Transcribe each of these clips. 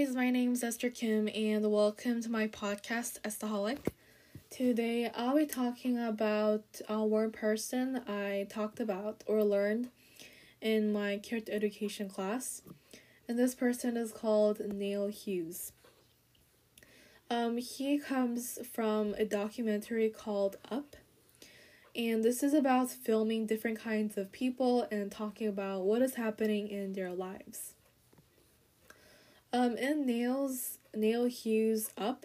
Guys, my name is Esther Kim and welcome to my podcast Estaholic. Today I'll be talking about uh, one person I talked about or learned in my character education class. And this person is called Neil Hughes. Um, he comes from a documentary called Up. And this is about filming different kinds of people and talking about what is happening in their lives. Um, in Neil's Neil Hughes Up,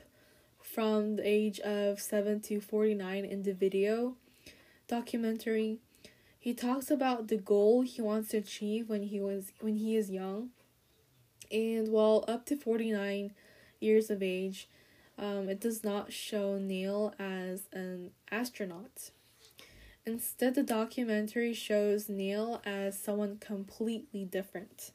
from the age of 7 to 49 in the video documentary, he talks about the goal he wants to achieve when he was when he is young. And while up to 49 years of age, um, it does not show Neil as an astronaut. Instead, the documentary shows Neil as someone completely different.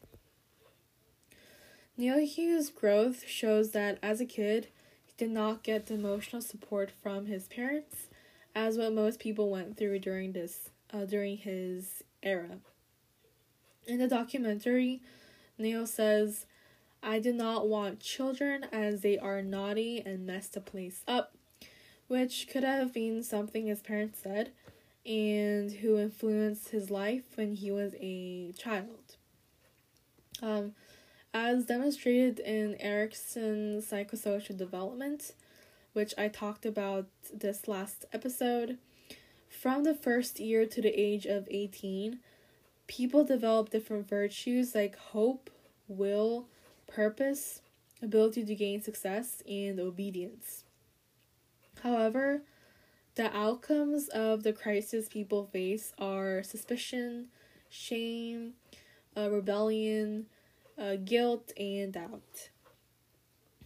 Neil Hughes' growth shows that as a kid, he did not get the emotional support from his parents, as what most people went through during this uh, during his era. In the documentary, Neil says, "I do not want children as they are naughty and mess the place up," which could have been something his parents said, and who influenced his life when he was a child. Um, as demonstrated in Erikson's psychosocial development, which I talked about this last episode, from the first year to the age of 18, people develop different virtues like hope, will, purpose, ability to gain success, and obedience. However, the outcomes of the crisis people face are suspicion, shame, uh, rebellion, uh, guilt, and doubt.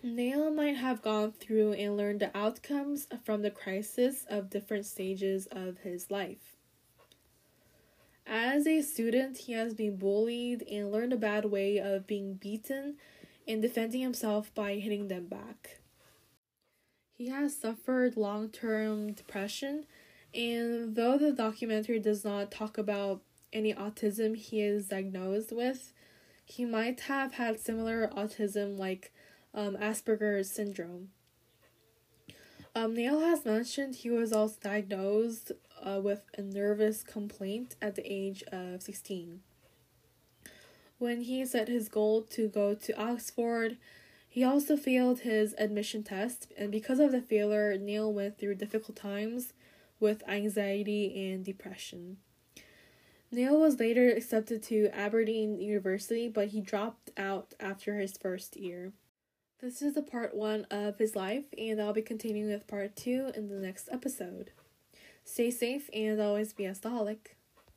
Neil might have gone through and learned the outcomes from the crisis of different stages of his life. As a student, he has been bullied and learned a bad way of being beaten and defending himself by hitting them back. He has suffered long term depression, and though the documentary does not talk about any autism he is diagnosed with, he might have had similar autism like um, Asperger's syndrome. Um, Neil has mentioned he was also diagnosed uh, with a nervous complaint at the age of 16. When he set his goal to go to Oxford, he also failed his admission test, and because of the failure, Neil went through difficult times with anxiety and depression. Neil was later accepted to Aberdeen University, but he dropped out after his first year. This is the part one of his life, and I'll be continuing with part two in the next episode. Stay safe and always be a staholic.